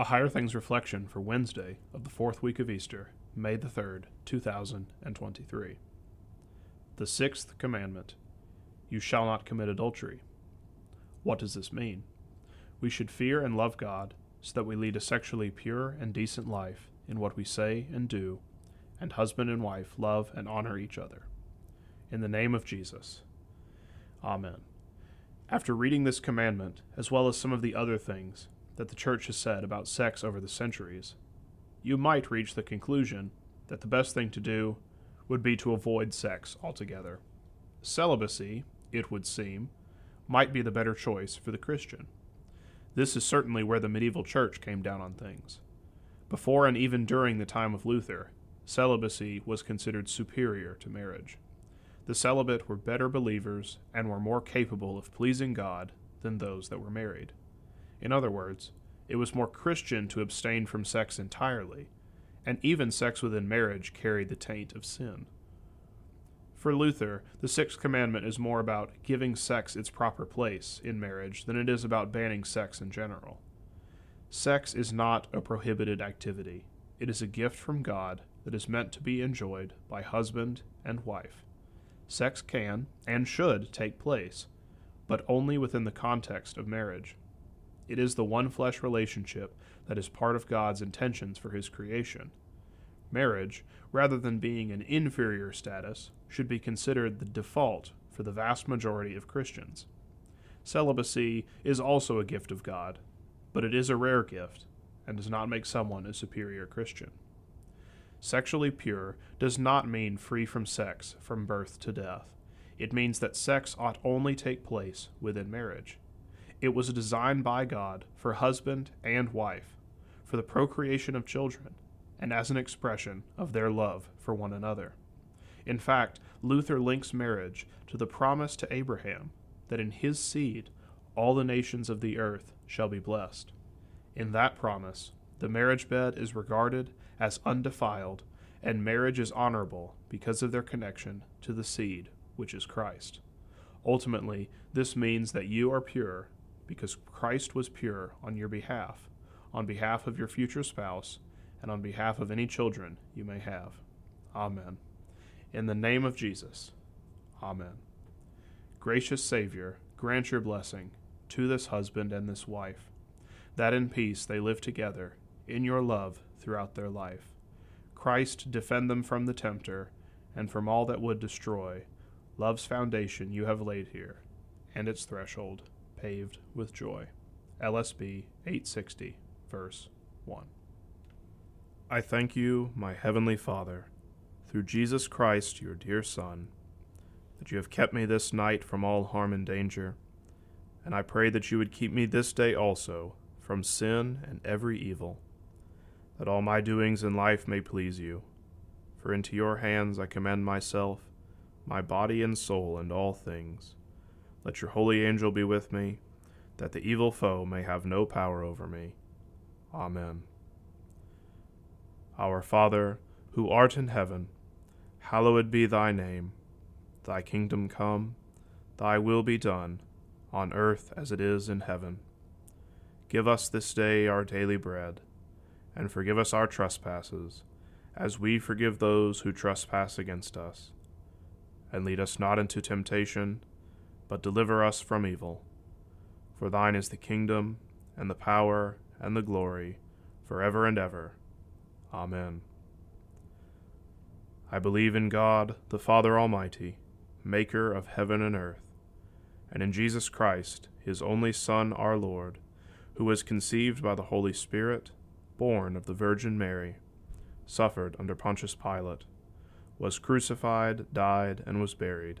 A Higher Things Reflection for Wednesday of the fourth week of Easter, May the 3rd, 2023. The Sixth Commandment You shall not commit adultery. What does this mean? We should fear and love God so that we lead a sexually pure and decent life in what we say and do, and husband and wife love and honor each other. In the name of Jesus. Amen. After reading this commandment, as well as some of the other things that the Church has said about sex over the centuries, you might reach the conclusion that the best thing to do would be to avoid sex altogether. Celibacy, it would seem, might be the better choice for the Christian. This is certainly where the medieval church came down on things. Before and even during the time of Luther, celibacy was considered superior to marriage. The celibate were better believers and were more capable of pleasing God than those that were married. In other words, it was more Christian to abstain from sex entirely, and even sex within marriage carried the taint of sin. For Luther, the sixth commandment is more about giving sex its proper place in marriage than it is about banning sex in general. Sex is not a prohibited activity, it is a gift from God that is meant to be enjoyed by husband and wife. Sex can and should take place, but only within the context of marriage. It is the one flesh relationship that is part of God's intentions for His creation. Marriage, rather than being an inferior status, should be considered the default for the vast majority of Christians. Celibacy is also a gift of God, but it is a rare gift and does not make someone a superior Christian. Sexually pure does not mean free from sex from birth to death. It means that sex ought only take place within marriage. It was designed by God for husband and wife, for the procreation of children, and as an expression of their love for one another. In fact, Luther links marriage to the promise to Abraham that in his seed all the nations of the earth shall be blessed. In that promise, the marriage bed is regarded as undefiled, and marriage is honorable because of their connection to the seed, which is Christ. Ultimately, this means that you are pure because Christ was pure on your behalf, on behalf of your future spouse, and on behalf of any children you may have. Amen. In the name of Jesus. Amen. Gracious Savior, grant your blessing to this husband and this wife, that in peace they live together in your love throughout their life. Christ, defend them from the tempter and from all that would destroy love's foundation you have laid here, and its threshold paved with joy. LSB 860, verse 1. I thank you, my heavenly Father, through Jesus Christ, your dear Son, that you have kept me this night from all harm and danger, and I pray that you would keep me this day also from sin and every evil, that all my doings in life may please you. For into your hands I commend myself, my body and soul, and all things. Let your holy angel be with me, that the evil foe may have no power over me. Amen. Our Father, who art in heaven, hallowed be thy name. Thy kingdom come, thy will be done, on earth as it is in heaven. Give us this day our daily bread, and forgive us our trespasses, as we forgive those who trespass against us. And lead us not into temptation but deliver us from evil. For thine is the kingdom, and the power, and the glory, for ever and ever. Amen. I believe in God, the Father Almighty, maker of heaven and earth, and in Jesus Christ, his only Son, our Lord, who was conceived by the Holy Spirit, born of the Virgin Mary, suffered under Pontius Pilate, was crucified, died, and was buried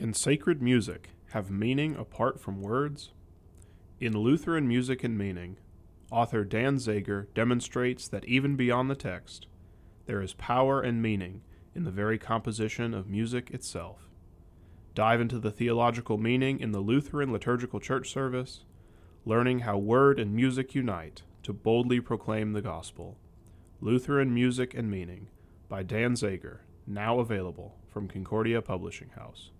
Can sacred music have meaning apart from words? In Lutheran Music and Meaning, author Dan Zager demonstrates that even beyond the text, there is power and meaning in the very composition of music itself. Dive into the theological meaning in the Lutheran liturgical church service, learning how word and music unite to boldly proclaim the gospel. Lutheran Music and Meaning by Dan Zager, now available from Concordia Publishing House.